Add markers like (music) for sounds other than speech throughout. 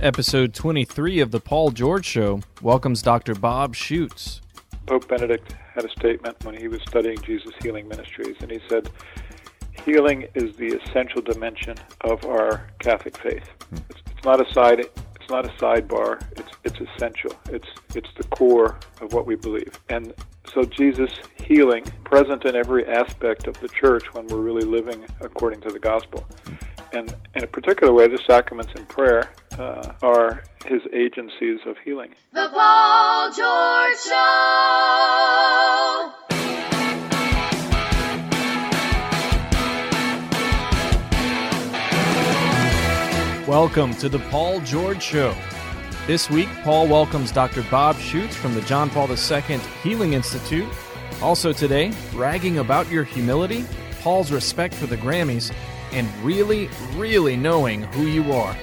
Episode 23 of The Paul George Show welcomes Dr. Bob Schuchts. Pope Benedict had a statement when he was studying Jesus' healing ministries, and he said, Healing is the essential dimension of our Catholic faith. Hmm. It's, it's not a side. It's not a sidebar. It's it's essential. It's it's the core of what we believe. And so Jesus healing present in every aspect of the church when we're really living according to the gospel. Hmm. And in a particular way, the sacraments and prayer uh, are his agencies of healing. The Paul George Show. Welcome to The Paul George Show. This week, Paul welcomes Dr. Bob Schuchts from the John Paul II Healing Institute. Also today, bragging about your humility, Paul's respect for the Grammys, and really, really knowing who you are.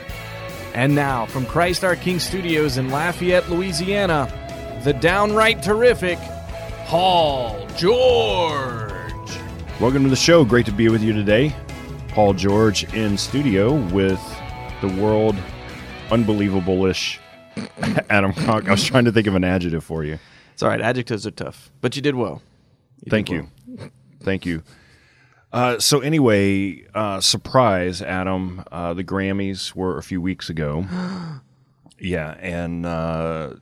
And now, from Christ Our King Studios in Lafayette, Louisiana, the downright terrific Paul George. Welcome to the show. Great to be with you today. Paul George in studio with the world unbelievable ish (laughs) Adam Conk. I was trying to think of an adjective for you. It's all right. Adjectives are tough, but you did well. You Thank did you. well. Thank you. Uh, so, anyway, uh, surprise, Adam. Uh, the Grammys were a few weeks ago. (gasps) yeah. And, uh,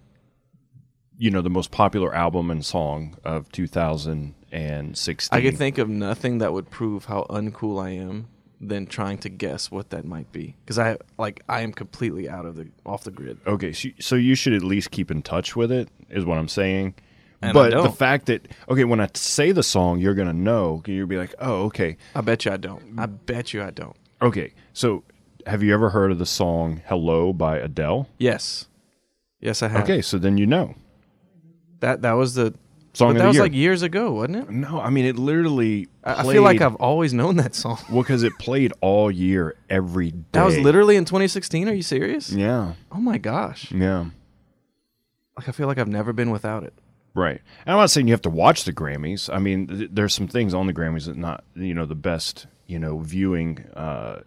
you know, the most popular album and song of 2016. I could think of nothing that would prove how uncool I am than trying to guess what that might be. Because I like I am completely out of the off the grid. Okay, so, so you should at least keep in touch with it, is what I'm saying. And but the fact that okay, when I say the song, you're gonna know. You'll be like, oh, okay, I bet you I don't. I bet you I don't. okay. So, have you ever heard of the song "Hello" by Adele? Yes, yes I have. Okay, so then you know that that was the song that was year. like years ago, wasn't it? no, I mean it literally. I, I feel like I've always known that song. well because it played all year, every day. That was literally in 2016. Are you serious? yeah, Oh my gosh! yeah. Like I feel like I've never been without it. Right. And I'm not saying you have to watch the Grammys. I mean, th- there's some things on the Grammys that not, you know, the best, you know, viewing, uh,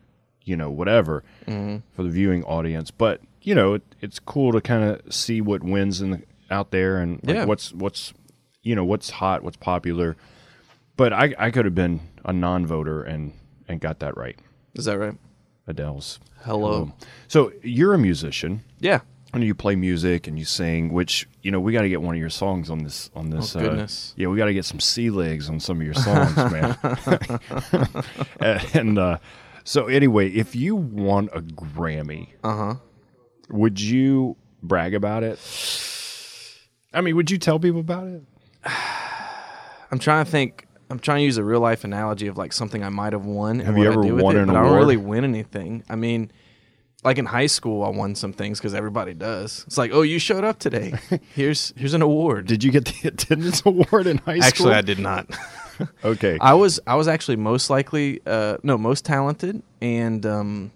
you know, whatever for the viewing audience. But you know, it, it's cool to kind of see what wins in the, out there and like, Yeah. what's what's, you know, what's hot, what's popular. But I, I could have been a non-voter and and got that right. Is that right? Adele's. Hello. So you're a musician. Yeah. And you play music and you sing, which you know we got to get one of your songs on this on this. Oh, goodness. Uh, yeah, we got to get some sea legs on some of your songs, man. (laughs) (laughs) and uh, so anyway, if you won a Grammy, Uh huh. would you brag about it? I mean, would you tell people about it? (sighs) I'm trying to think. I'm trying to use a real life analogy of like something I might have won. and Have you I ever with won it, an but I don't really win anything. I mean, like in high school, I won some things because everybody does. It's like, oh, you showed up today. (laughs) Here's here's an award. Did you get the (laughs) attendance award in high school? actually, I did not. (laughs) Okay. I was I was actually most likely uh, no most talented and um,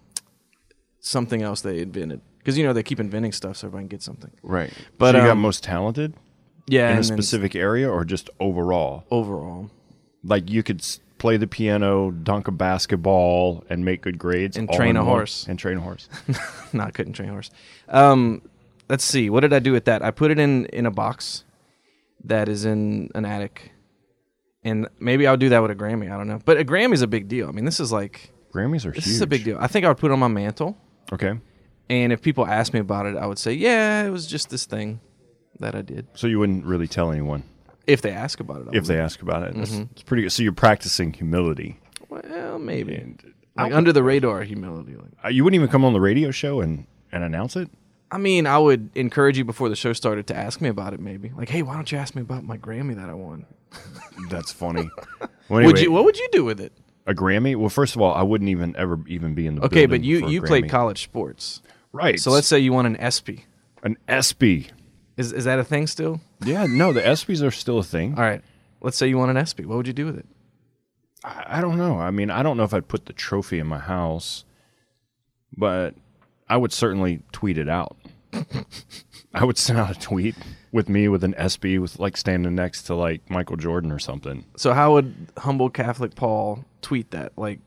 something else they invented because you know they keep inventing stuff so everybody can get something. right. but, so you got um, most talented Yeah, in a specific area or just overall? overall. like you could play the piano, dunk a basketball, and make good grades, And train a one- horse. and train a horse. (laughs) no, I couldn't train a horse. Um, let's see. What did I do with that? I put it in in a box that is in an attic, and maybe I'll do that with a Grammy. I don't know, but a Grammy's a big deal. I mean, this is like Grammys are this huge. is a big deal. I think I would put it on my mantle, Okay, and if people asked me about it, I would say, yeah, it was just this thing that I did. so you wouldn't really tell anyone If they ask about it, I if they ask about it. That's- Mm-hmm. It's pretty good. So you're practicing humility. well, maybe And like under the radar humility. Like, uh, you wouldn't even come on the radio show and and announce it. I mean, I would encourage you before the show started to ask me about it. Maybe like, hey, why don't you ask me about my Grammy that I won? (laughs) That's funny. (laughs) Well, would you? What would you do with it? a Grammy? Well, first of all, I wouldn't even ever even be in the Okay, but building you for a you played Grammy. college sports, right? so let's say you won an ESPY. an ESPY. Is is that a thing still? Yeah, no, the ESPYS are still a thing. All right, let's say you want an ESPY. What would you do with it? I I don't know. I mean, I don't know if I'd put the trophy in my house, but I would certainly tweet it out. (laughs) I would send out a tweet with me with an ESPY with like standing next to like Michael Jordan or something. So how would humble Catholic Paul tweet that? Like,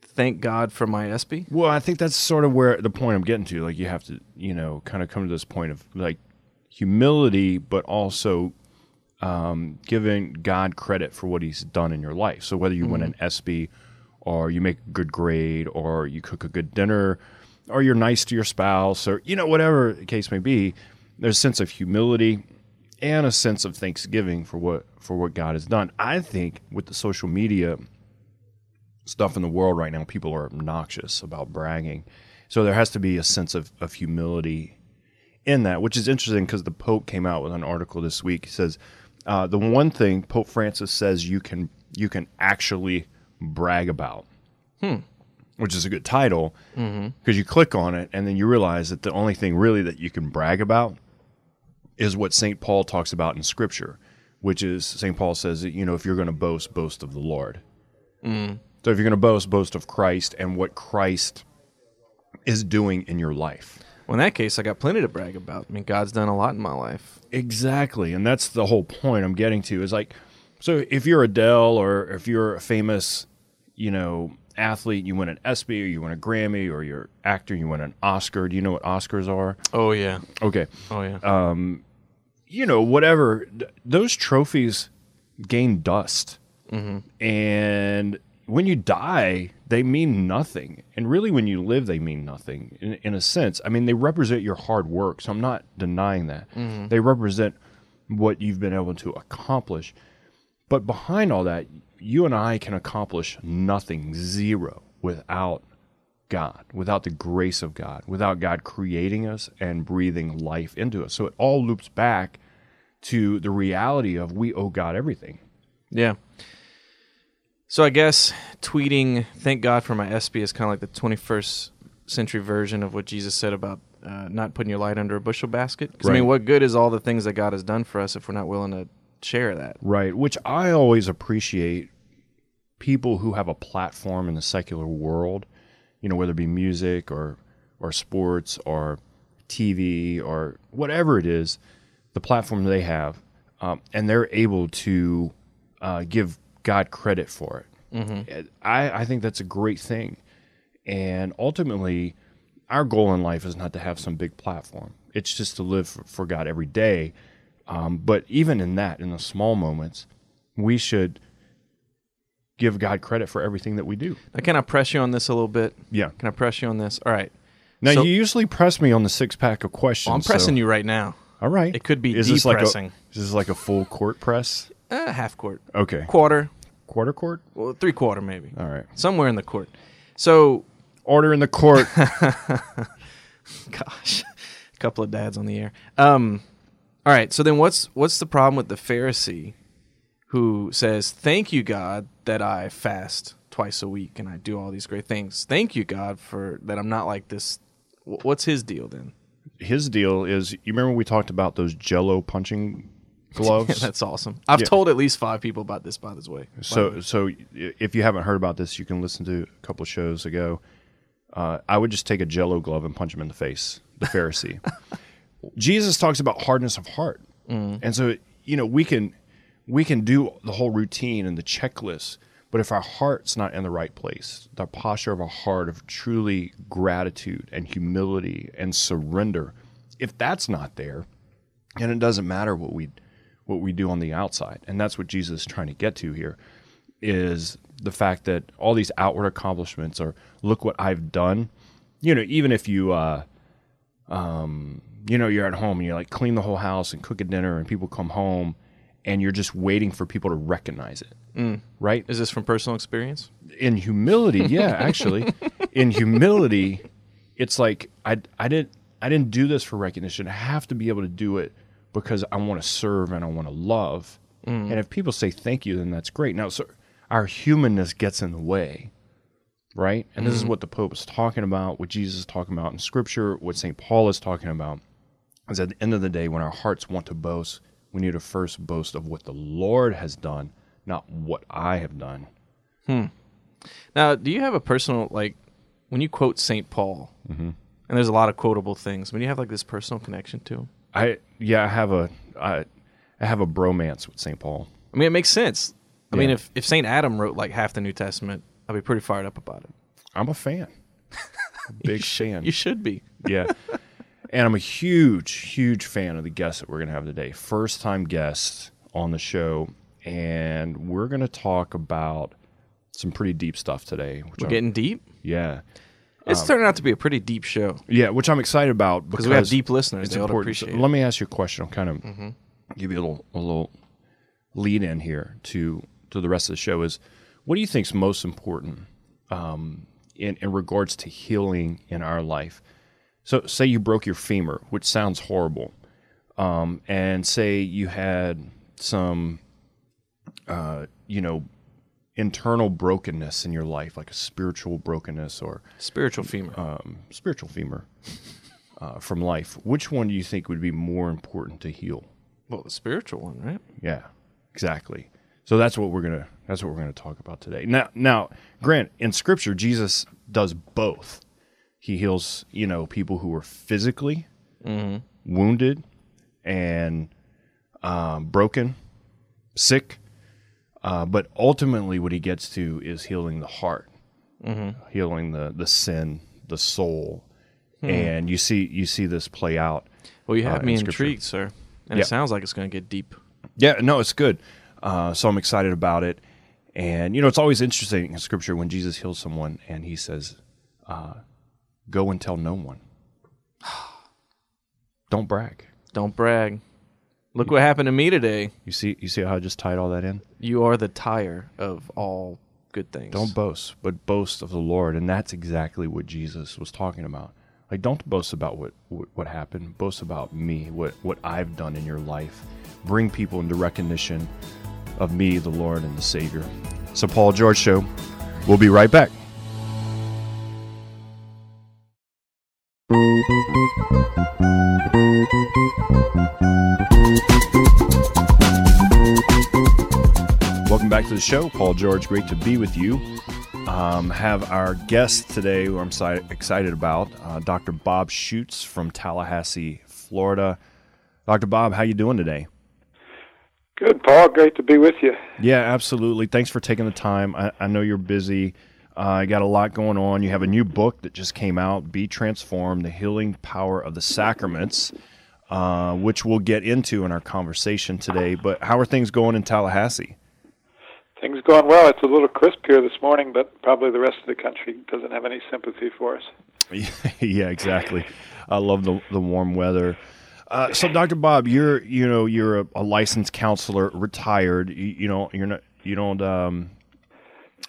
thank God for my ESPY? Well, I think that's sort of where the point I'm getting to. Like you have to, you know, kind of come to this point of like humility, but also um, giving God credit for what He's done in your life. So whether you win an ESPY, or you make a good grade, or you cook a good dinner, or you're nice to your spouse, or you know whatever the case may be, there's a sense of humility and a sense of thanksgiving for what for what God has done. I think with the social media stuff in the world right now, people are obnoxious about bragging. So there has to be a sense of, of humility in that, which is interesting because the Pope came out with an article this week. He says uh, the one thing Pope Francis says you can you can actually brag about, hmm. which is a good title mm-hmm. because you click on it and then you realize that the only thing really that you can brag about is what St. Paul talks about in Scripture, which is St. Paul says that you know if you're going to boast, boast of the Lord. Mm. So if you're going to boast, boast of Christ and what Christ is doing in your life. Well, in that case, I got plenty to brag about. I mean, God's done a lot in my life. Exactly. And that's the whole point I'm getting to is like, so if you're Adele or if you're a famous, you know, athlete, you win an ESPY or you win a Grammy or you're actor, you win an Oscar. Do you know what Oscars are? Oh yeah, Okay. oh yeah. Um, you know, whatever, th- those trophies gain dust. And when you die, they mean nothing. And really, when you live, they mean nothing in, in a sense. I mean, they represent your hard work. So I'm not denying that. Mm-hmm. They represent what you've been able to accomplish. But behind all that, you and I can accomplish nothing, zero, without God, without the grace of God, without God creating us and breathing life into us. So it all loops back to the reality of we owe God everything. Yeah. So I guess tweeting "Thank God for my ESPY" is kind of like the 21st century version of what Jesus said about uh, not putting your light under a bushel basket. 'Cause, I mean, what good is all the things that God has done for us if we're not willing to share that? Right. Which I always appreciate people who have a platform in the secular world, you know, whether it be music or or sports or TV or whatever it is, the platform they have, um, and they're able to uh, give God credit for it. I, I think that's a great thing. And ultimately, our goal in life is not to have some big platform. It's just to live for, for God every day. Um, but even in that, in the small moments, we should give God credit for everything that we do. Now, can I press you on this a little bit? Yeah. Can I press you on this? All right. Now So- you usually press me on the six pack of questions. Well, I'm pressing so- you right now. All right. It could be is this like a, is this like a full court press? Uh, half court, Okay. quarter, Quarter court. well, three quarter maybe, All right. somewhere in the court. So, Order in the court. (laughs) gosh, a couple of dads on the air. Um, all right. So then, what's what's the problem with the Pharisee who says, "Thank you, God, that I fast twice a week and I do all these great things. Thank you, God, for that I'm not like this." What's his deal then? His deal is you remember we talked about those Jello punching (laughs) gloves. That's awesome. I've Yeah. told at least five people about this, by this way. the So, way. so if you haven't heard about this, you can listen to a couple of shows ago. Uh, I would just take a Jello glove and punch him in the face. The Pharisee. (laughs) Jesus talks about hardness of heart, and so you know we can we can do the whole routine and the checklist, but if our heart's not in the right place, the posture of a heart of truly gratitude and humility and surrender, if that's not there, and it doesn't matter what we what we do on the outside. And that's what jesus is trying to get to here is the fact that all these outward accomplishments are look what i've done. You know even if you uh um you know you're at home and you like clean the whole house and cook a dinner and people come home and you're just waiting for people to recognize it. Right? Is this from personal experience? in humility, yeah, (laughs) actually, in humility, it's like I I didn't I didn't do this for recognition. I have to be able to do it because I want to serve and I want to love. Mm. And if people say thank you, then that's great. Now, so our humanness gets in the way, right? And this is mm. what the Pope is talking about, what Jesus is talking about in Scripture, what St. Paul is talking about. Is at the end of the day, when our hearts want to boast, we need to first boast of what the Lord has done, not what I have done. Hmm. Now, do you have a personal like when you quote Saint Paul? Mm-hmm. And there's a lot of quotable things. When you have like this personal connection to him, I yeah, I have a I, I have a bromance with St. Paul. I mean, it makes sense. I mean, if if Saint Adam wrote like half the New Testament, I'd be pretty fired up about it. I'm a fan. (laughs) Big fan. You should be. yeah. And I'm a huge, huge fan of the guest that we're going to have today. First time guest on the show. And we're going to talk about some pretty deep stuff today. We're I'm- getting deep. yeah. It's turning out to be a pretty deep show Yeah, which I'm excited about because we have deep listeners. it's They ought to important. So appreciate. let me ask you a question. I'll kind of give you a little a little lead in here to to the rest of the show. Is what do you think is most important um, in in regards to healing in our life? So, say you broke your femur, which sounds horrible, um, and say you had some, uh, you know, internal brokenness in your life, like a spiritual brokenness or Spiritual femur. um, spiritual femur uh, from life, which one do you think would be more important to heal? well, the spiritual one, right? Yeah, exactly. So that's what we're gonna that's what we're gonna talk about today. Now, now, Grant, in Scripture, Jesus does both. He heals, you know, people who are physically wounded and um, broken, sick, uh, but ultimately, what he gets to is healing the heart, healing the the sin, the soul, and you see you see this play out. Well, you Uh, have in me intrigued, sir, and Yeah. it sounds like it's going to get deep. Yeah, no, it's good. Uh, so I'm excited about it. And, you know, it's always interesting in Scripture when Jesus heals someone and he says, uh, go and tell no one. (sighs) Don't brag. Don't brag. Look what happened to me today. You see, you see how I just tied all that in? You are the tire of all good things. Don't boast, but boast of the Lord. And that's exactly what Jesus was talking about. Like, don't boast about what, what, what happened. Boast about me, what, what I've done in your life. Bring people into recognition of me, the Lord and the Savior. So, Paul George Show. We'll be right back. Back to the show. Paul George, great to be with you. Um, have our guest today, who I'm si- excited about, uh, Dr. Bob Schuchts from Tallahassee, Florida. Dr. Bob, how you doing today? Good, Paul. Great to be with you. Yeah, absolutely. Thanks for taking the time. I, I know you're busy. Uh, you got a lot going on. You have a new book that just came out, Be Transformed, The Healing Power of the Sacraments, uh, which we'll get into in our conversation today. But how are things going in Tallahassee? Things going well. It's a little crisp here this morning, but probably the rest of the country doesn't have any sympathy for us. (laughs) yeah, exactly. I love the the warm weather. Uh, so, Dr. Bob, you're you know you're a, a licensed counselor, retired. You, you know you're not you don't um,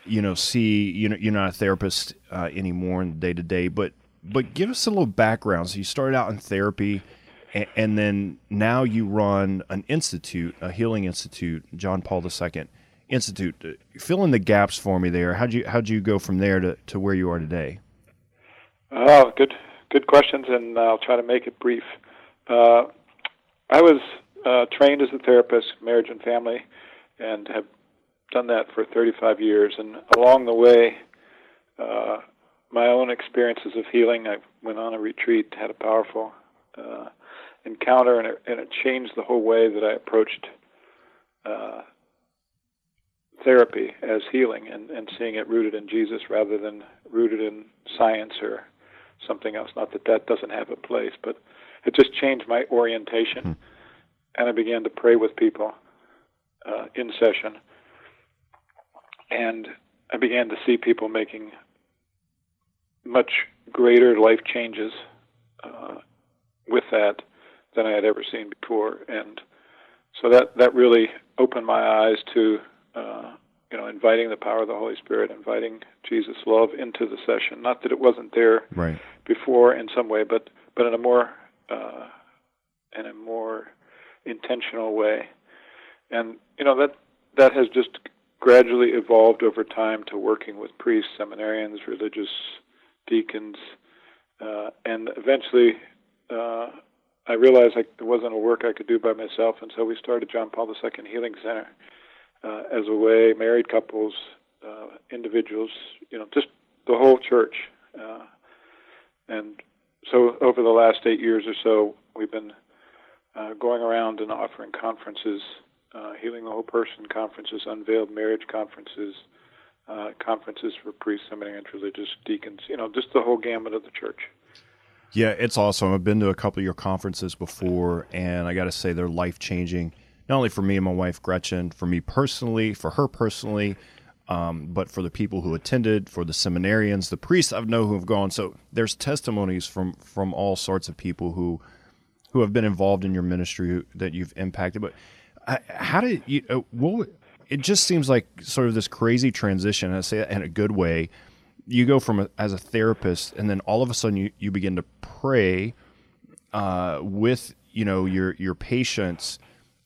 you know see you know you're not a therapist uh, anymore in day to day. But but give us a little background. So you started out in therapy, and, and then now you run an institute, a healing institute, John Paul II Institute. Uh, Fill in the gaps for me there. How'd you how'd you go from there to, to where you are today? Oh, good, good questions, and I'll try to make it brief. Uh, I was uh, trained as a therapist, marriage and family, and have done that for 35 years. And along the way, uh, my own experiences of healing. I went on a retreat, had a powerful uh, encounter, and it, and it changed the whole way that I approached uh, therapy as healing and, and seeing it rooted in Jesus rather than rooted in science or something else. Not that that doesn't have a place, but it just changed my orientation. And I began to pray with people uh, in session. And I began to see people making much greater life changes uh, with that than I had ever seen before. And so that, that really opened my eyes to uh, you know, inviting the power of the Holy Spirit, inviting Jesus' love into the session. Not that it wasn't there Right. before in some way, but but in a more uh, in a more intentional way. And you know that that has just gradually evolved over time to working with priests, seminarians, religious deacons, uh, and eventually. Uh, I realized like, it wasn't a work I could do by myself, and so we started John Paul II Healing Center, uh, as a way married couples, uh, individuals, you know, just the whole church. Uh, and so over the last eight years or so, we've been uh, going around and offering conferences, uh, healing the whole person conferences, unveiled marriage conferences, uh, conferences for priests, seminarians, religious deacons. You know, just the whole gamut of the church. Yeah, it's awesome. I've been to a couple of your conferences before, and I got to say they're life changing. Not only for me and my wife Gretchen, for me personally, for her personally, um, but for the people who attended, for the seminarians, the priests I know who have gone. So there's testimonies from from all sorts of people who who have been involved in your ministry that you've impacted. But uh, how did you? Uh, what? It just seems like sort of this crazy transition. I say that in a good way. You go from a, as a therapist, and then all of a sudden you, you begin to pray uh, with you know your your patients,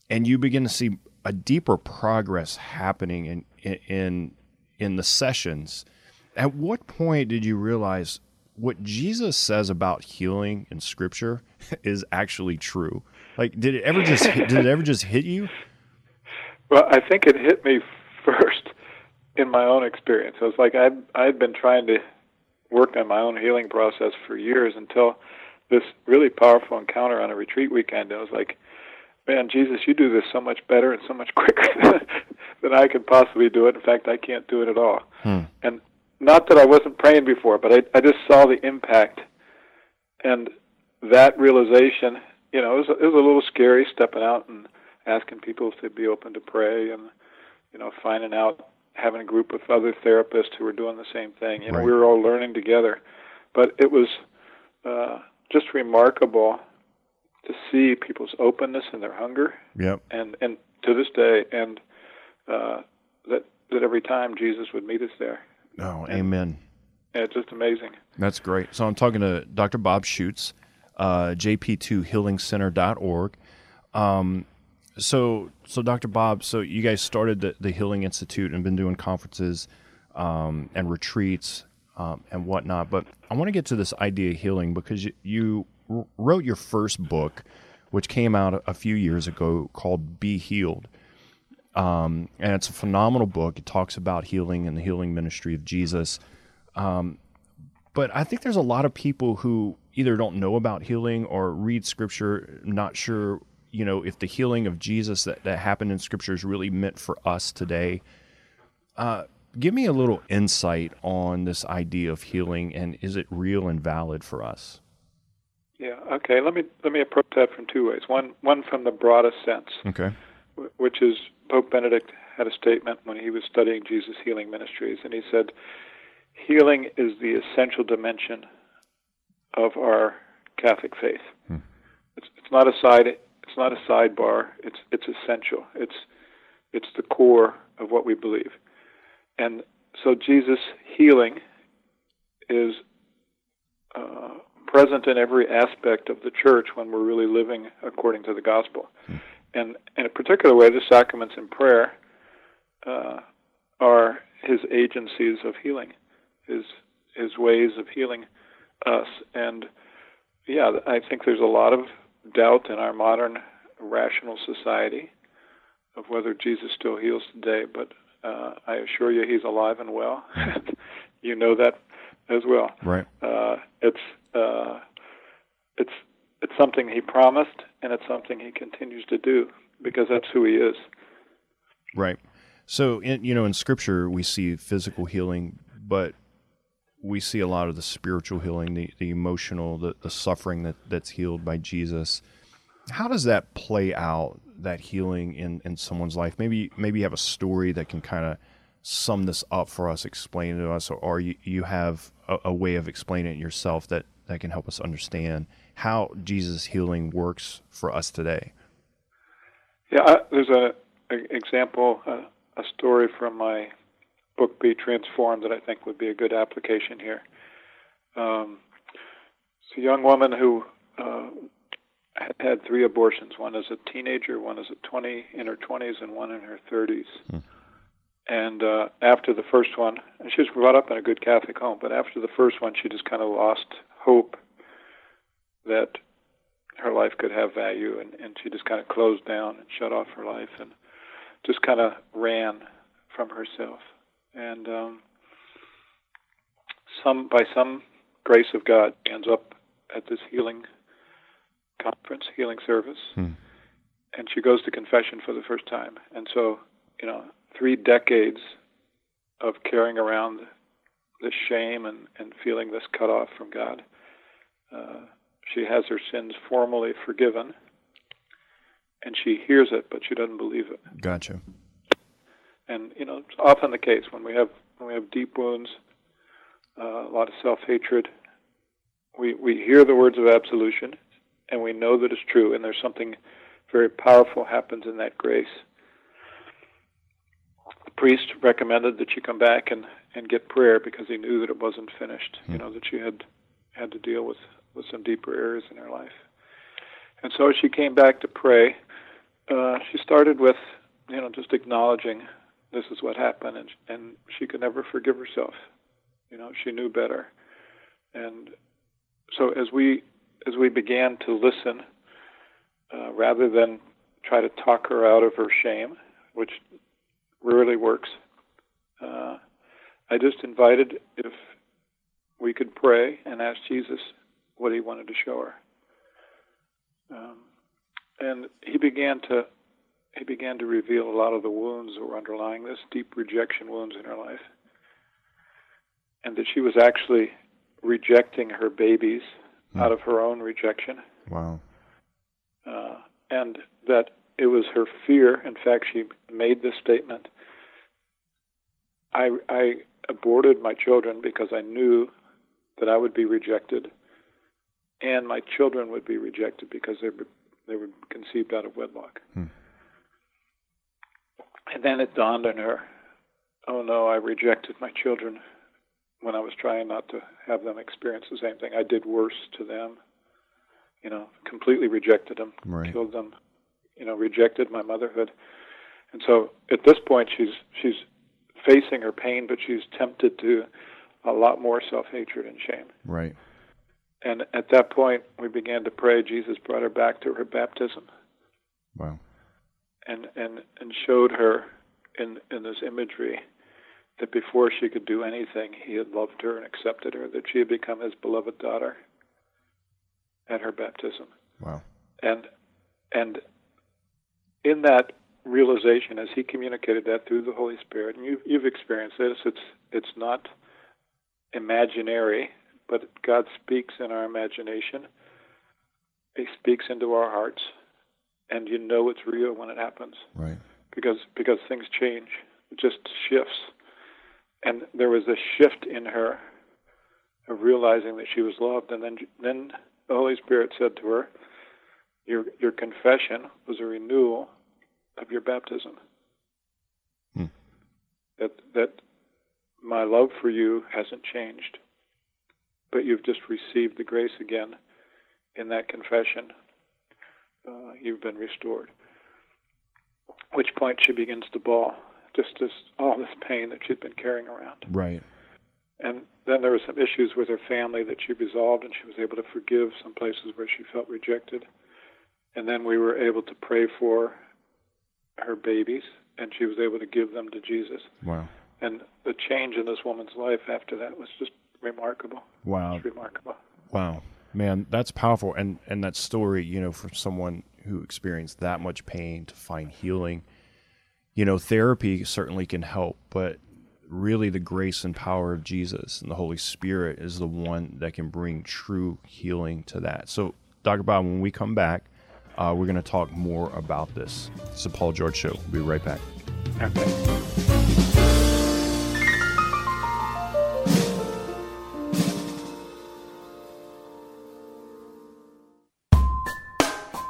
and you begin to see a deeper progress happening in in in the sessions. At what point did you realize what Jesus says about healing in Scripture (laughs) is actually true? Like, did it ever just (laughs) did it ever just hit you? Well, I think it hit me (laughs) first in my own experience. I was like I'd I'd been trying to work on my own healing process for years until this really powerful encounter on a retreat weekend. I was like, man, Jesus, you do this so much better and so much (laughs) quicker than I could possibly do it. In fact, I can't do it at all. Hmm. And not that I wasn't praying before, but I, I just saw the impact. And that realization, you know, it was, it was a little scary stepping out and asking people to be open to pray and, you know, finding out, having a group of other therapists who were doing the same thing. You know, right. we were all learning together. But it was uh, just remarkable to see people's openness and their hunger. Yep. And and to this day, and uh, that that every time Jesus would meet us there. Oh, and, amen. And it's just amazing. That's great. So I'm talking to Dr. Bob Schuchts, uh, jp2healingcenter.org. Um, so, so Dr. Bob, so you guys started the, the Healing Institute and been doing conferences um, and retreats um, and whatnot. But I want to get to this idea of healing because you, you wrote your first book, which came out a few years ago, called Be Healed. Um, and it's a phenomenal book. It talks about healing and the healing ministry of Jesus. Um, but I think there's a lot of people who either don't know about healing or read scripture, not sure, you know, if the healing of Jesus that, that happened in scripture is really meant for us today. Uh, give me a little insight on this idea of healing and is it real and valid for us? Yeah. Okay. Let me let me approach that from two ways. One one from the broadest sense. Okay. Which is Pope Benedict had a statement when he was studying Jesus Healing Ministries, and he said, "Healing is the essential dimension of our Catholic faith. Hmm. It's it's not a side it's not a sidebar. It's it's essential. It's it's the core of what we believe. And so Jesus healing is uh, present in every aspect of the church when we're really living according to the gospel. Hmm. And in a particular way, the sacraments and prayer uh, are his agencies of healing, his his ways of healing us. And yeah, I think there's a lot of doubt in our modern rational society of whether Jesus still heals today. But uh, I assure you, he's alive and well. (laughs) Hmm. you know that as well. Right. Uh, it's uh, it's it's something he promised, and it's something he continues to do because that's who he is. Right. So, in, you know, in Scripture, we see physical healing, but we see a lot of the spiritual healing, the, the emotional, the, the suffering that, that's healed by Jesus. How does that play out, that healing in, in someone's life? Maybe maybe you have a story that can kind of sum this up for us, explain it to us, or, or you, you have a, a way of explaining it yourself that that can help us understand how Jesus' healing works for us today. Yeah, uh, there's a, a example, uh, a story from my book "Be Transformed" that I think would be a good application here. Um, it's a young woman who uh, had had three abortions. One as a teenager, one as a 20 in her 20s, and one in her 30s. Hmm. And uh, after the first one, and she was brought up in a good Catholic home, but after the first one, she just kind of lost hope that her life could have value, and, and she just kind of closed down and shut off her life and just kind of ran from herself. And um, some by some grace of God, she ends up at this healing conference, healing service, hmm. and she goes to confession for the first time. And so, you know, three decades of carrying around this shame and, and feeling this cut off from God. Uh, she has her sins formally forgiven, and she hears it, but she doesn't believe it. Gotcha. And you know, it's often the case when we have when we have deep wounds, uh, a lot of self hatred. We we hear the words of absolution, and we know that it's true, and there's something very powerful happens in that grace. The priest recommended that she come back and and get prayer because he knew that it wasn't finished. You know that she had had to deal with with some deeper areas in her life. And so she came back to pray. Uh, she started with, you know, just acknowledging this is what happened, and and she could never forgive herself. You know, she knew better. And so as we as we began to listen, uh, rather than try to talk her out of her shame, which rarely works, uh, I just invited if we could pray and ask Jesus what he wanted to show her. Um, and he began to he began to reveal a lot of the wounds that were underlying this deep rejection wounds in her life, and that she was actually rejecting her babies Hmm. out of her own rejection, Wow. uh, and that it was her fear. In fact, she made this statement: "I I aborted my children because I knew that I would be rejected." And my children would be rejected because they were they were conceived out of wedlock. Hmm. And then it dawned on her, oh no, I rejected my children when I was trying not to have them experience the same thing. I did worse to them. You know, completely rejected them, Right. killed them. You know, rejected my motherhood. And so at this point, she's she's facing her pain, but she's tempted to a lot more self-hatred and shame. Right. And at that point, we began to pray. Jesus brought her back to her baptism Wow. and, and, and showed her in, in this imagery that before she could do anything, he had loved her and accepted her, that she had become his beloved daughter at her baptism. Wow. And, and in that realization, as he communicated that through the Holy Spirit, and you've, you've experienced this, it's, it's not imaginary, but God speaks in our imagination. He speaks into our hearts, and you know it's real when it happens Right. because because things change. It just shifts, and there was a shift in her of realizing that she was loved, and then then the Holy Spirit said to her, "Your your confession was a renewal of your baptism. Hmm. That that my love for you hasn't changed, but you've just received the grace again in that confession. Uh, you've been restored." which point she begins to bawl, just as all this pain that she'd been carrying around. Right. And then there were some issues with her family that she resolved, and she was able to forgive some places where she felt rejected. And then we were able to pray for her babies, and she was able to give them to Jesus. Wow. And the change in this woman's life after that was just remarkable. Wow. It's remarkable. Wow, man, that's powerful, and and that story, you know, for someone who experienced that much pain to find healing, you know, therapy certainly can help, but really the grace and power of Jesus and the Holy Spirit is the one that can bring true healing to that. So, Dr. Bob, when we come back, uh, we're going to talk more about this. It's the Paul George Show. We'll be right back. Okay.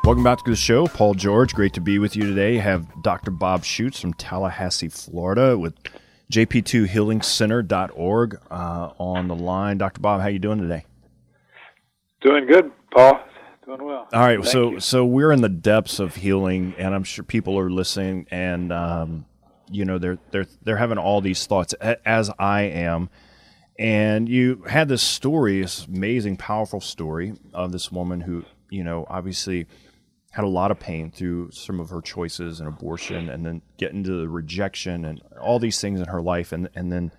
Welcome back to the show. Paul George, great to be with you today. Have Dr. Bob Schuchts from Tallahassee, Florida with jp2healingcenter.org uh, on the line. Dr. Bob, how you doing today? Doing good, Paul. Doing well. All right, Thank so you. so we're in the depths of healing, and I'm sure people are listening, and um, you know they're they're they're having all these thoughts as I am. And you had this story, this amazing, powerful story of this woman who you know obviously had a lot of pain through some of her choices and abortion, and then get into the rejection and all these things in her life, and and then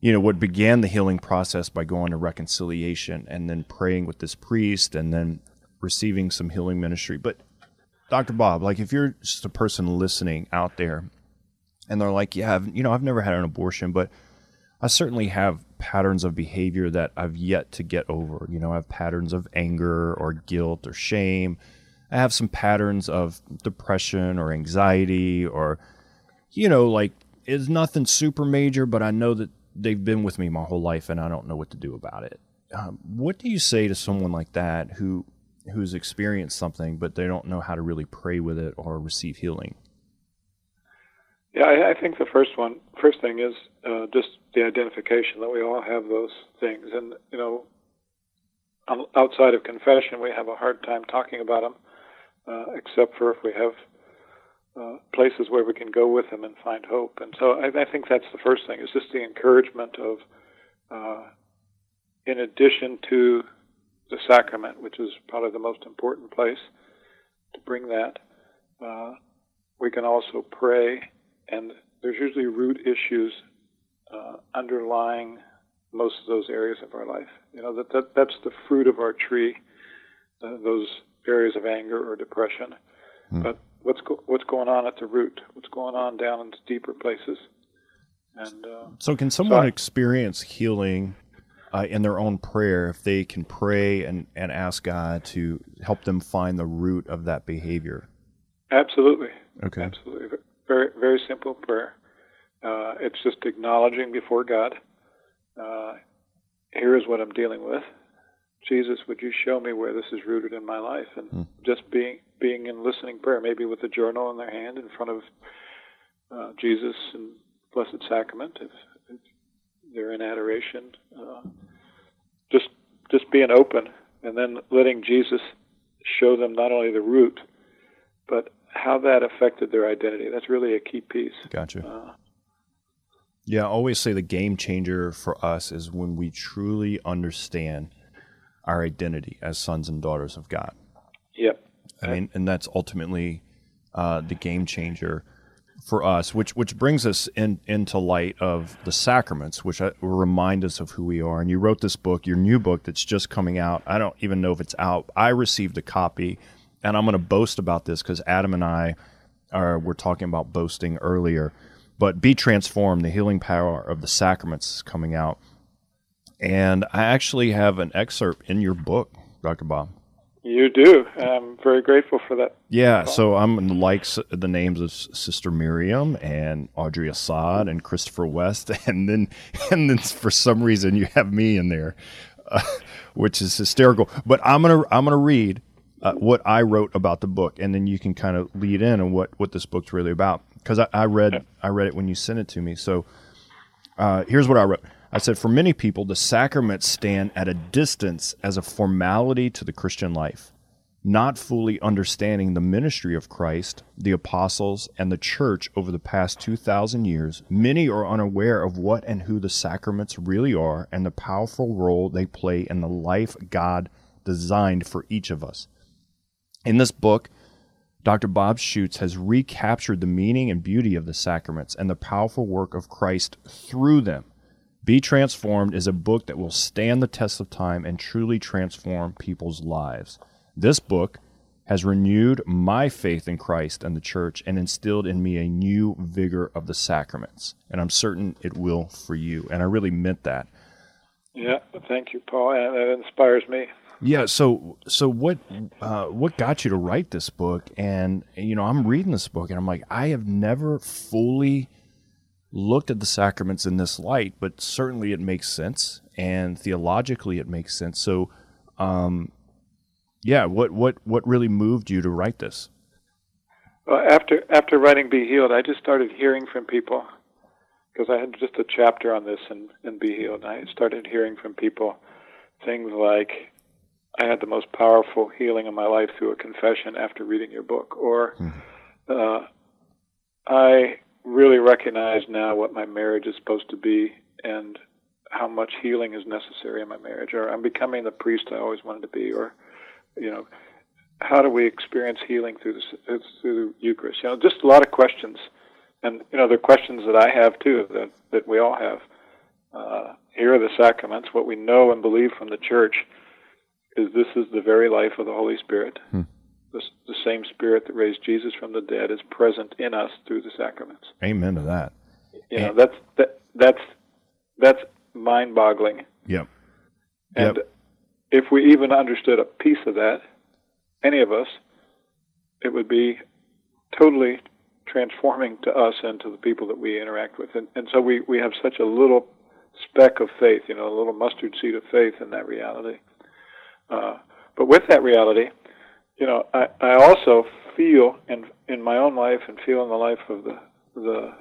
you know what began the healing process by going to reconciliation and then praying with this priest and then receiving some healing ministry but dr bob like if you're just a person listening out there and they're like, "Yeah, I've, you know, I've never had an abortion, but I certainly have patterns of behavior that I've yet to get over. You know, I have patterns of anger or guilt or shame. I have some patterns of depression or anxiety or, you know, like it's nothing super major, but I know that they've been with me my whole life and I don't know what to do about it. Um, what do you say to someone like that who who's experienced something but they don't know how to really pray with it or receive healing? Yeah, I, I think the first one, first thing is uh, just the identification that we all have those things, and you know, outside of confession, we have a hard time talking about them, uh, except for if we have uh, places where we can go with them and find hope. And so, I, I think that's the first thing is just the encouragement of, uh, in addition to the sacrament, which is probably the most important place to bring that. Uh, we can also pray and there's usually root issues uh, underlying most of those areas of our life. You know that, that that's the fruit of our tree, uh, those areas of anger or depression. Hmm. But what's go- what's going on at the root? What's going on down in deeper places? And uh, so, can someone so I, experience healing uh, in their own prayer if they can pray and, and ask God to help them find the root of that behavior? Absolutely. Okay. Absolutely. Very, very simple prayer. Uh, it's just acknowledging before God, uh, here is what I'm dealing with. Jesus, would you show me where this is rooted in my life? And mm. just being being in listening prayer, maybe with a journal in their hand in front of uh, Jesus and Blessed Sacrament, if, if they're in adoration. Uh, just just being open, and then letting Jesus show them not only the root, but how that affected their identity. That's really a key piece. Gotcha. Uh, yeah, I always say the game changer for us is when we truly understand our identity as sons and daughters of God. Yep. I mean, and that's ultimately uh, the game changer for us, which which brings us in into light of the sacraments, which uh, remind us of who we are. And you wrote this book, your new book that's just coming out. I don't even know if it's out. I received a copy and I'm going to boast about this because Adam and I are were talking about boasting earlier. But be transformed. The healing power of the sacraments is coming out, and I actually have an excerpt in your book, Doctor Bob. You do. I'm very grateful for that. Yeah, so I'm in the likes the names of Sister Miriam and Audrey Assad and Christopher West, (laughs) and then and then for some reason you have me in there, uh, which is hysterical. But I'm gonna I'm gonna read uh, what I wrote about the book, and then you can kind of lead in on what what this book's really about. Because I, I, read I read it when you sent it to me. So uh, here's what I wrote. I said, for many people, the sacraments stand at a distance as a formality to the Christian life, not fully understanding the ministry of Christ, the apostles, and the church over the past 2,000 years. Many are unaware of what and who the sacraments really are and the powerful role they play in the life God designed for each of us. In this book, Dr. Bob Schuchts has recaptured the meaning and beauty of the sacraments and the powerful work of Christ through them. Be Transformed is a book that will stand the test of time and truly transform people's lives. This book has renewed my faith in Christ and the church and instilled in me a new vigor of the sacraments. And I'm certain it will for you. And I really meant that. Yeah, thank you, Paul. And that inspires me. Yeah. So, so what, uh, what got you to write this book? And you know, I'm reading this book, and I'm like, I have never fully looked at the sacraments in this light, but certainly it makes sense, and theologically it makes sense. So, um, yeah, what, what, what really moved you to write this? Well, after after writing "Be Healed," I just started hearing from people because I had just a chapter on this in, in "Be Healed." And I started hearing from people things like I had the most powerful healing in my life through a confession after reading your book, or mm-hmm. uh, I really recognize now what my marriage is supposed to be and how much healing is necessary in my marriage, or I'm becoming the priest I always wanted to be, or you know, how do we experience healing through the through the Eucharist? You know, just a lot of questions, and you know, the questions that I have too, that that we all have. Uh, here are the sacraments, what we know and believe from the Church is this is the very life of the Holy Spirit. Hmm. The, the same Spirit that raised Jesus from the dead is present in us through the sacraments. Amen to that. You know, that's that that's that's mind-boggling. Yep. And Yep. if we even understood a piece of that, any of us, it would be totally transforming to us and to the people that we interact with. And, and so we, we have such a little speck of faith, you know, a little mustard seed of faith in that reality. Uh, but with that reality, you know, I, I also feel in in my own life and feel in the life of the the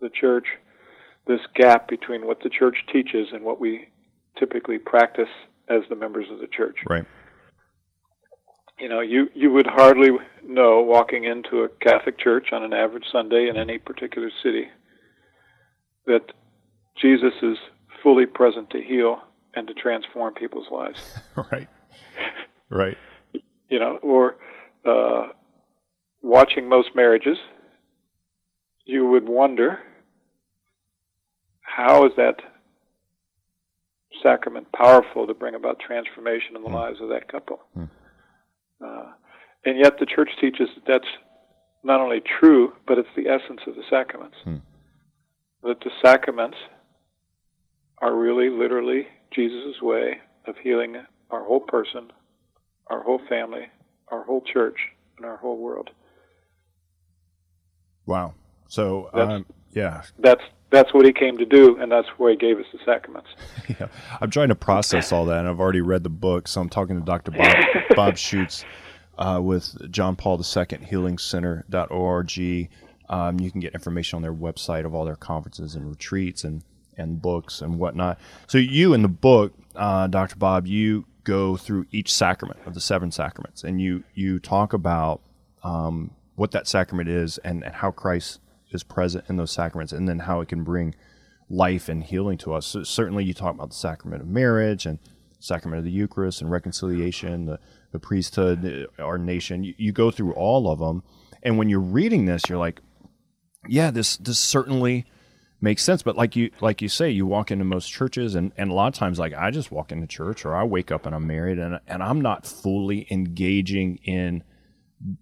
the church this gap between what the church teaches and what we typically practice as the members of the church. Right. You know, you you would hardly know walking into a Catholic church on an average Sunday in any particular city that Jesus is fully present to heal and to transform people's lives. (laughs) right. Right. You know, or uh, watching most marriages, you would wonder how is that sacrament powerful to bring about transformation in the lives of that couple. Uh, and yet the church teaches that that's not only true, but it's the essence of the sacraments. That the sacraments are really, literally, Jesus' way of healing our whole person, our whole family, our whole church, and our whole world. Wow. So, That's- um, yeah, That's that's what he came to do, and that's why he gave us the sacraments. (laughs) yeah. I'm trying to process all that, and I've already read the book, so I'm talking to Dr. Bob, (laughs) Bob Schuchts uh, with John Paul II HealingCenter.org. Um, you can get information on their website of all their conferences and retreats and, and books and whatnot. So, you in the book, uh, Dr. Bob, you go through each sacrament of the seven sacraments, and you you talk about um, what that sacrament is and, and how Christ is present in those sacraments, and then how it can bring life and healing to us. So certainly, you talk about the sacrament of marriage and sacrament of the Eucharist and reconciliation, the, the priesthood, ordination. You, you go through all of them, and when you're reading this, you're like, yeah, this this certainly makes sense. But like you like you say, you walk into most churches, and, and a lot of times, like I just walk into church, or I wake up and I'm married, and and I'm not fully engaging in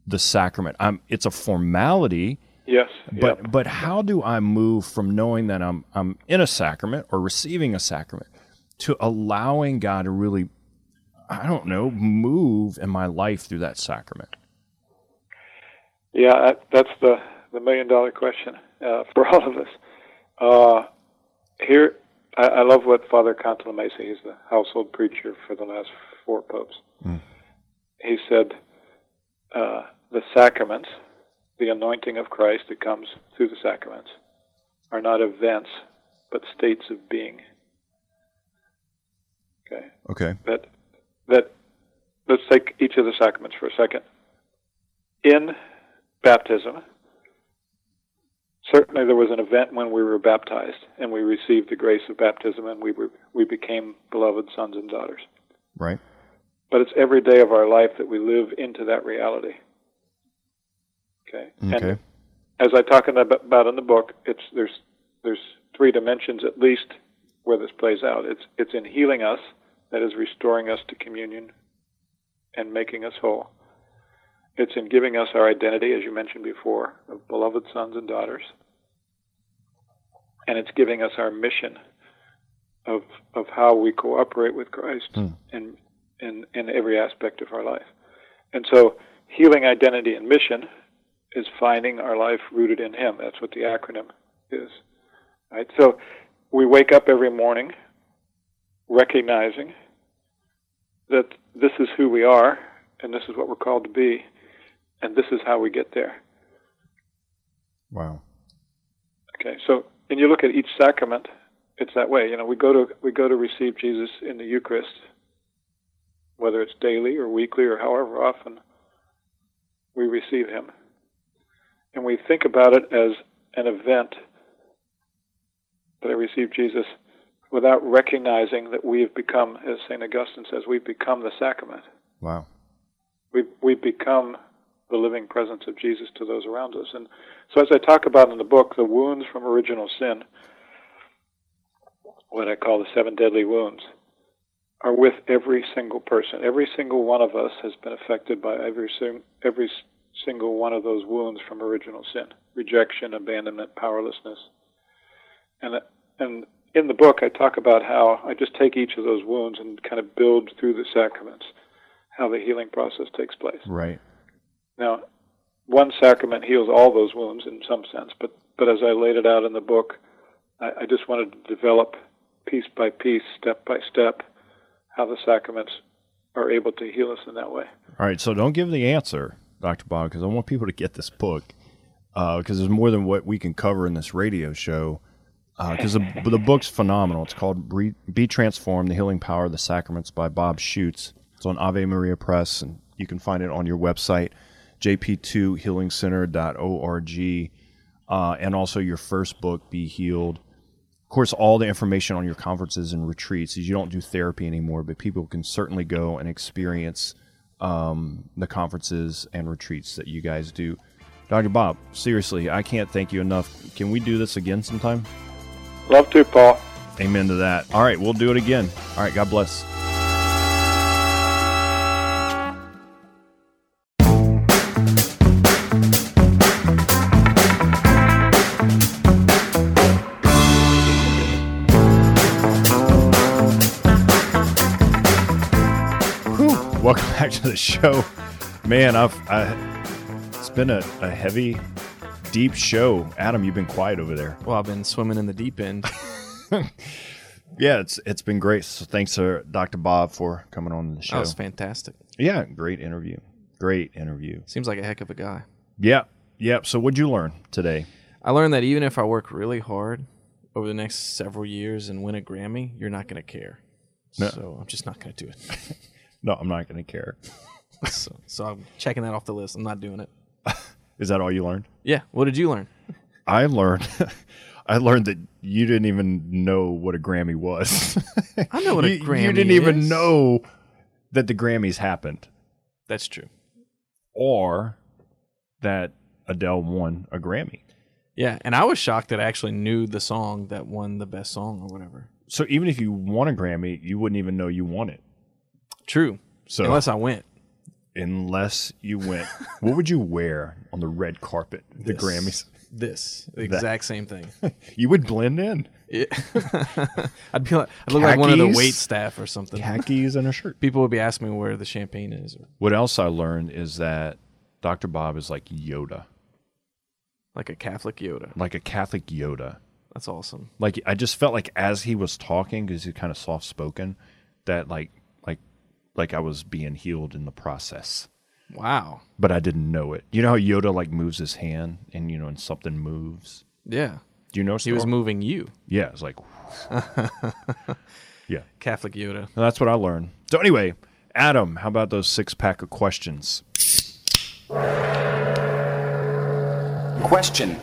the sacrament. I'm it's a formality. Yes, But yep. but how do I move from knowing that I'm I'm in a sacrament or receiving a sacrament to allowing God to really I don't know move in my life through that sacrament? Yeah, that, that's the the million dollar question uh, for all of us. Uh, here, I, I love what Father Cantalamessa, he's the household preacher for the last four popes. He said, uh, the sacraments, the anointing of Christ that comes through the sacraments, are not events, but states of being. Okay, Okay. that that let's take each of the sacraments for a second. In baptism, certainly there was an event when we were baptized and we received the grace of baptism and we were we became beloved sons and daughters. Right. But it's every day of our life that we live into that reality. Okay. Okay. And as I talk about about in the book, it's there's there's three dimensions at least where this plays out. It's it's in healing us, that is restoring us to communion and making us whole. It's in giving us our identity, as you mentioned before, of beloved sons and daughters. And it's giving us our mission of of how we cooperate with Christ hmm. in, in in every aspect of our life. And so healing identity and mission is finding our life rooted in Him. That's what the acronym is. Right? So we wake up every morning recognizing that this is who we are and this is what we're called to be and this is how we get there. Wow. Okay, so and you look at each sacrament, it's that way. You know, we go to we go to receive Jesus in the Eucharist, whether it's daily or weekly or however often we receive Him, and we think about it as an event that I receive Jesus, without recognizing that we have become, as Saint Augustine says, we've become the sacrament. Wow. we we become the living presence of Jesus to those around us. And so, as I talk about in the book, the wounds from original sin, what I call the seven deadly wounds, are with every single person. Every single one of us has been affected by every sing, every single one of those wounds from original sin: rejection, abandonment, powerlessness. And and in the book, I talk about how I just take each of those wounds and kind of build through the sacraments, how the healing process takes place. Right. Now, one sacrament heals all those wounds in some sense, but but as I laid it out in the book, I, I just wanted to develop piece by piece, step by step, how the sacraments are able to heal us in that way. All right. So don't give the answer, Dr. Bob, because I want people to get this book uh, because there's more than what we can cover in this radio show. Uh, because the, (laughs) the book's phenomenal. It's called Be, Be Transformed: The Healing Power of the Sacraments by Bob Schuchts. It's on Ave Maria Press, and you can find it on your website, jp2healingcenter.org, uh, and also your first book, Be Healed. Of course, all the information on your conferences and retreats is you don't do therapy anymore, but people can certainly go and experience um, the conferences and retreats that you guys do. Dr. Bob, seriously, I can't thank you enough. Can we do this again sometime? Love to, Paul. Amen to that. All right, we'll do it again. All right, God bless. The show. Man, I've I, it's been a, a heavy, deep show. Adam, you've been quiet over there. Well, I've been swimming in the deep end. (laughs) Yeah, it's it's been great. So thanks to Dr. Bob for coming on the show. That was fantastic. yeah, great interview. Great interview. Seems like a heck of a guy. Yeah, yeah. So what'd you learn today? I learned that even if I work really hard over the next several years and win a Grammy, you're not going to care. No. So I'm just not going to do it. (laughs) No, I'm not going to care. (laughs) so, so I'm checking that off the list. I'm not doing it. (laughs) Is that all you learned? Yeah. What did you learn? (laughs) I learned. I learned that you didn't even know what a Grammy was. I know what a Grammy You didn't even know that the Grammys happened, That's true. or that Adele won a Grammy. Yeah. And I was shocked that I actually knew the song that won the best song or whatever. So even if you won a Grammy, you wouldn't even know you won it. True. So Unless I went. unless you went, (laughs) what would you wear on the red carpet, the This. Grammys? This. The exact same thing. (laughs) You would blend in, It- (laughs) I'd be like, I'd look like one of the Khakis? wait staff or something. khakis and a shirt. People would be asking me where the champagne is. What else I learned is that Dr. Bob is like Yoda, like a Catholic Yoda. like a Catholic Yoda. That's awesome. Like I just felt like as he was talking, because he's kind of soft spoken, that like like like I was being healed in the process. Wow. But I didn't know it. You know how Yoda like moves his hand and you know and something moves. Yeah. Do you know He was moving you, Yeah, it's like (laughs) Yeah. Catholic Yoda. And that's what I learned. So anyway, Adam, how about those six pack of questions? Question.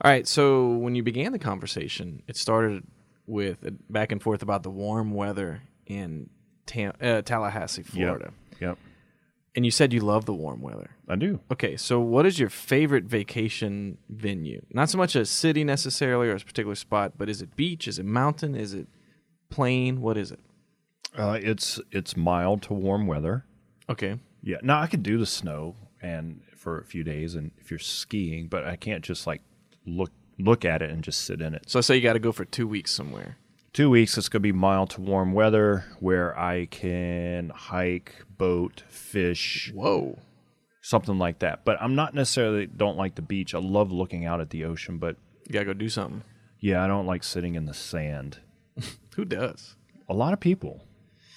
All right. So when you began the conversation, it started with a back and forth about the warm weather in Tam- uh, Tallahassee, Florida. Yep. Yep. And you said you love the warm weather. I do. Okay, so what is your favorite vacation venue? Not so much a city necessarily or a particular spot, but is it beach? Is it mountain? Is it plain? What is it? Uh, it's it's mild to warm weather. Okay. Yeah. Now I could do the snow and for a few days, and if you're skiing, but I can't just like look look at it and just sit in it. So I say you got to go for two weeks somewhere. Two weeks. It's gonna be mild to warm weather where I can hike, boat, fish, Whoa. something like that. But I'm not necessarily don't like the beach. I love looking out at the ocean, but You got to go do something. yeah, I don't like sitting in the sand. (laughs) Who does? A lot of people,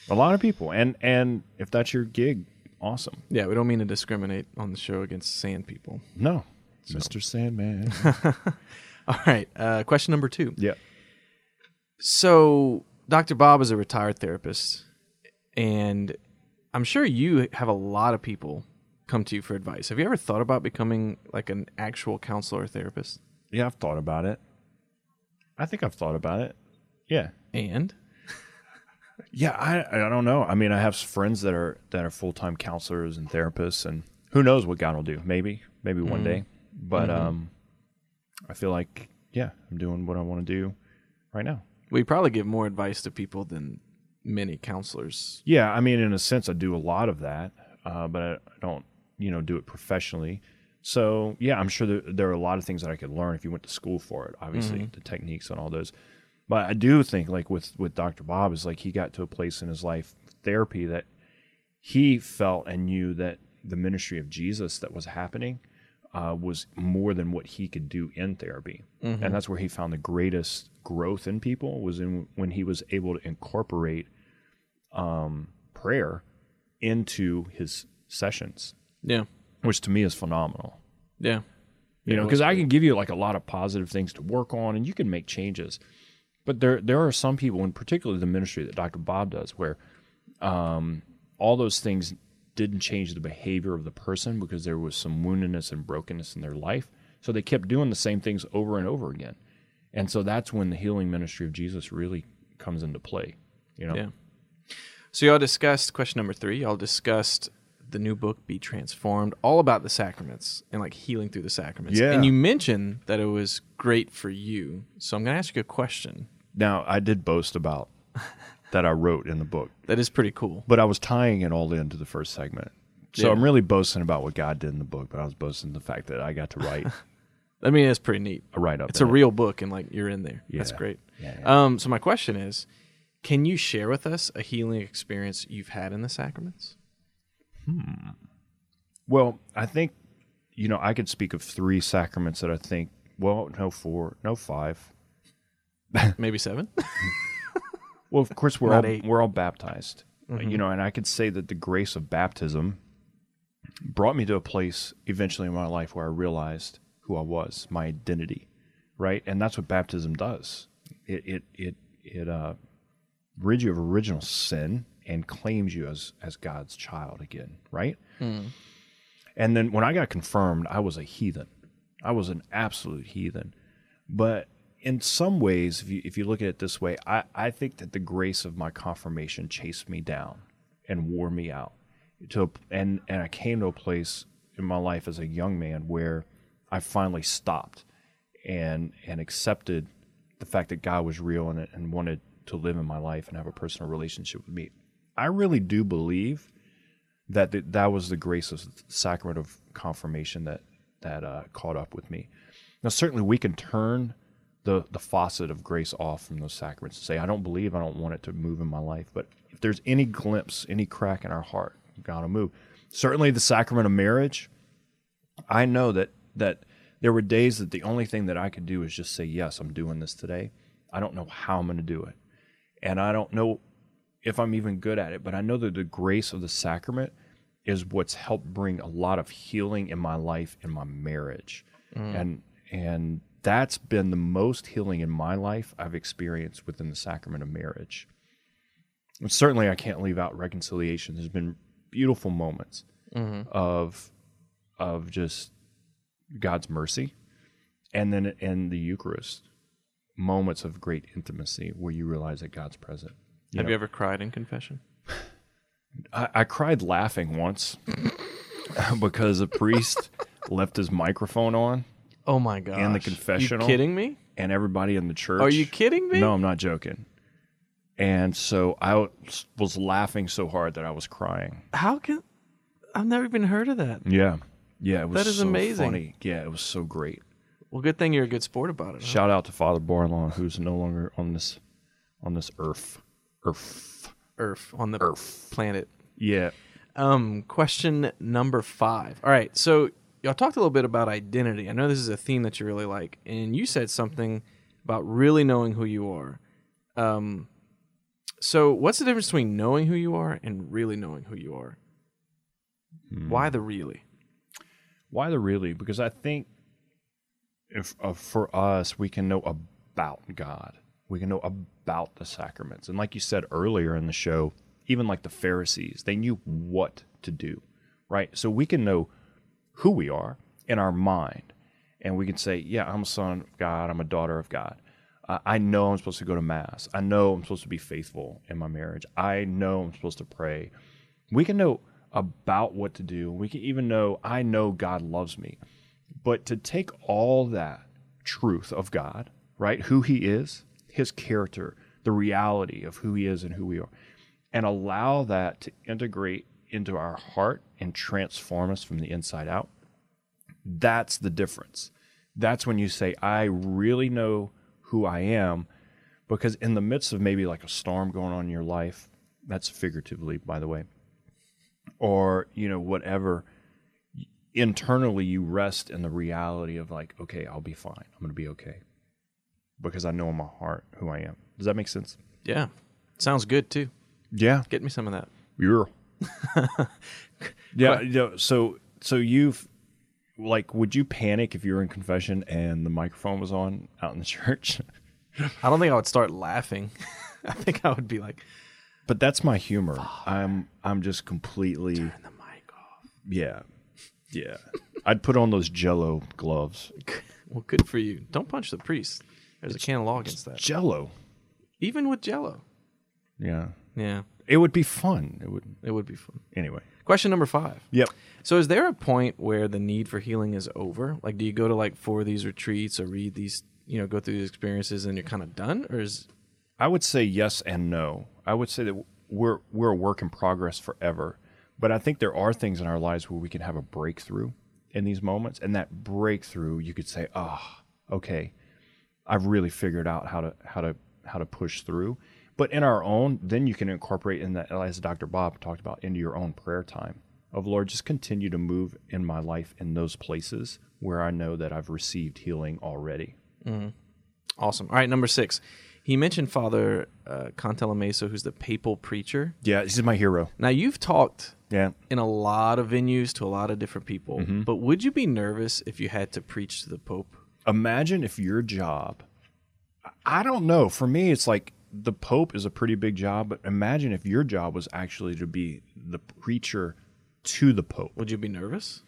a lot of people, and and if that's your gig, awesome. Yeah, we don't mean to discriminate on the show against sand people. No, Mr. Sandman. (laughs) All right. Uh, question number two. yeah. So, Dr. Bob is a retired therapist, and I'm sure you have a lot of people come to you for advice. Have you ever thought about becoming like an actual counselor or therapist? Yeah, I've thought about it. I think I've thought about it. Yeah. And (laughs) Yeah, I I don't know. I mean, I have friends that are that are full time counselors and therapists, and who knows what God will do? Maybe, maybe one day. But um, I feel like yeah, I'm doing what I want to do right now. We probably give more advice to people than many counselors. Yeah, I mean, in a sense, I do a lot of that, uh, but I, don't, you know, do it professionally. So yeah, I'm sure there, there are a lot of things that I could learn if you went to school for it. Obviously, the techniques and all those. But I do think, like with with Dr. Bob, is like he got to a place in his life therapy that he felt and knew that the ministry of Jesus that was happening uh, was more than what he could do in therapy, and that's where he found the greatest growth in people was in when he was able to incorporate um, prayer into his sessions, Yeah. which to me is phenomenal. Yeah. You know, because I can give you like a lot of positive things to work on, and you can make changes. But there, there are some people, in particularly the ministry that Dr. Bob does, where um, all those things didn't change the behavior of the person because there was some woundedness and brokenness in their life. So they kept doing the same things over and over again. And so that's when the healing ministry of Jesus really comes into play. You know, Yeah. So y'all discussed question number three. Y'all discussed the new book, Be Transformed, all about the sacraments and like healing through the sacraments. Yeah. And you mentioned that it was great for you. So I'm gonna ask you a question. Now I did boast about (laughs) that I wrote in the book, That is pretty cool. but I was tying it all into the first segment. So Yeah. I'm really boasting about what God did in the book, but I was boasting the fact that I got to write (laughs) I mean, it's pretty neat. a write up. It's a real book, and like you're in there. Yeah. That's great. Yeah, yeah. Um, so my question is, can you share with us a healing experience you've had in the sacraments? Hmm. Well, I think you know I could speak of three sacraments that I think. Well, no four, no five. (laughs) Maybe seven. (laughs) Well, of course we're Not all eight. we're all baptized, you know, and I could say that the grace of baptism brought me to a place eventually in my life where I realized who I was, my identity, right, and that's what baptism does. It it it it uh, rids you of original sin and claims you as as God's child again, right? And then when I got confirmed, I was a heathen. I was an absolute heathen. But in some ways, if you, if you look at it this way, I, I think that the grace of my confirmation chased me down and wore me out. To a, and and I came to a place in my life as a young man where I finally stopped and and accepted the fact that God was real and, and wanted to live in my life and have a personal relationship with me. I really do believe that th- that was the grace of the sacrament of confirmation that that uh, caught up with me. Now, certainly, we can turn the the faucet of grace off from those sacraments and say, "I don't believe, I don't want it to move in my life." But if there's any glimpse, any crack in our heart, God will move. Certainly, the sacrament of marriage. I know that that there were days that the only thing that I could do is just say, "Yes, I'm doing this today." I don't know how I'm going to do it, and I don't know if I'm even good at it, but I know that the grace of the sacrament is what's helped bring a lot of healing in my life in my marriage. Mm. And and that's been the most healing in my life I've experienced within the sacrament of marriage. And certainly I can't leave out reconciliation. There's been beautiful moments mm-hmm. of of just God's mercy. And then in the Eucharist, moments of great intimacy where you realize that God's present. Have know, you ever cried in confession? I, I cried laughing once (laughs) because a priest (laughs) left his microphone on Oh my god! And the confessional. You kidding me? and everybody in the church. Are you kidding me? No, I'm not joking. And so I was- was laughing so hard that I was crying. How can? I've never even heard of that. Yeah. Yeah, it was That is so amazing. funny. Yeah, it was so great. Well, good thing you're a good sport about it. huh? Shout out to Father Borlawn, who's no longer on this on this earth. Earth. Earth on the Earth. planet. Yeah. Um, question number five. All right, so y'all talked a little bit about identity. I know this is a theme that you really like, and you said something about really knowing who you are. Um, so what's the difference between knowing who you are and really knowing who you are? Why the really? Why the really? Because I think if uh, for us, we can know about God. We can know about the sacraments. And like you said earlier in the show, even like the Pharisees, they knew what to do, right? So we can know who we are in our mind. And we can say, yeah, I'm a son of God. I'm a daughter of God. I I know I'm supposed to go to Mass. I know I'm supposed to be faithful in my marriage. I know I'm supposed to pray. We can know about what to do. We can even know, I know God loves me. But to take all that truth of God, right, who He is, His character, the reality of who He is and who we are, and allow that to integrate into our heart and transform us from the inside out, that's the difference. That's when you say, I really know who I am. Because in the midst of maybe like a storm going on in your life, that's figuratively, by the way, or, you know, whatever, internally you rest in the reality of like, okay, I'll be fine. I'm to be okay. Because I know in my heart who I am. Does that make sense? Yeah. Sounds good too. Yeah. Get me some of that. You're. (laughs) yeah. Know, so so you've like, would you panic if you were in confession and the microphone was on out in the (laughs) church? I don't think I would start laughing. (laughs) I think I would be like, but that's my humor. I'm I'm just completely turn the mic off. yeah yeah. I'd put on those Jello gloves. (laughs) Well, good for you. Don't punch the priest. There's a canon law against that. Jello. Even with Jello. Yeah. Yeah, It would be fun. It would it would be fun. anyway. Question number five. Yep. So, is there a point where the need for healing is over? Like, do you go to like four of these retreats or read these, you know, go through these experiences and you're kind of done, or is I would say yes and no. I would say that we're we're a work in progress forever, but I think there are things in our lives where we can have a breakthrough in these moments, and that breakthrough, you could say, "Ah, okay, I've really figured out how to how to how to push through." But in our own, then you can incorporate in that, as Dr. Bob talked about, into your own prayer time of Lord, just continue to move in my life in those places where I know that I've received healing already. awesome? All right, number six. He mentioned Father uh, Cantalamessa, who's the papal preacher. Yeah, this is my hero. Now, you've talked Yeah. in a lot of venues to a lot of different people, Mm-hmm. but would you be nervous if you had to preach to the Pope? imagine if your job i don't know for me it's like the pope is a pretty big job but imagine if your job was actually to be the preacher to the pope Would you be nervous?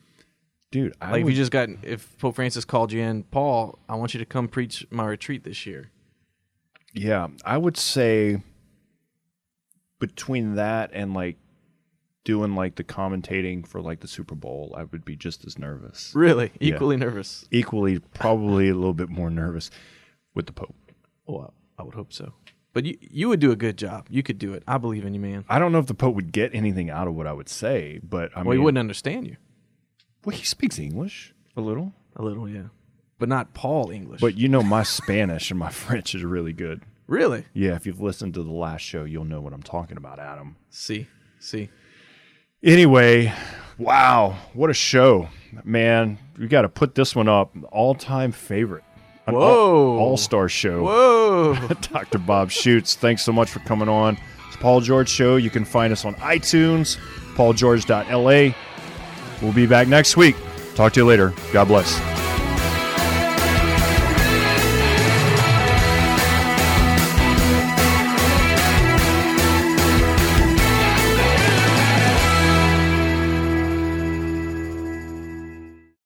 dude i Like, if you just got, if Pope Francis called you in, Paul, I want you to come preach my retreat this year. Yeah i would say between that and like doing like the commentating for like the super bowl i would be just as nervous Really? Yeah. Equally nervous? equally (laughs) probably a little bit more nervous with the pope Well, I would hope so. But you, you would do a good job. You could do it. I believe in you, man. i don't know if the pope would get anything out of what i would say but i Well, mean he wouldn't understand you. well he speaks english a little A little, yeah. But not Paul English. But you know, my Spanish and my (laughs) French is really good. really? Yeah, if you've listened to the last show, you'll know what I'm talking about, Adam. See, see. Anyway, wow, what a show, man! We got to put this one up. All time favorite. An Whoa. All star show. Whoa. (laughs) Dr. Bob Schuchts. Thanks so much for coming on. It's Paul George Show. You can find us on iTunes, paulgeorge.la. We'll be back next week. Talk to you later. God bless.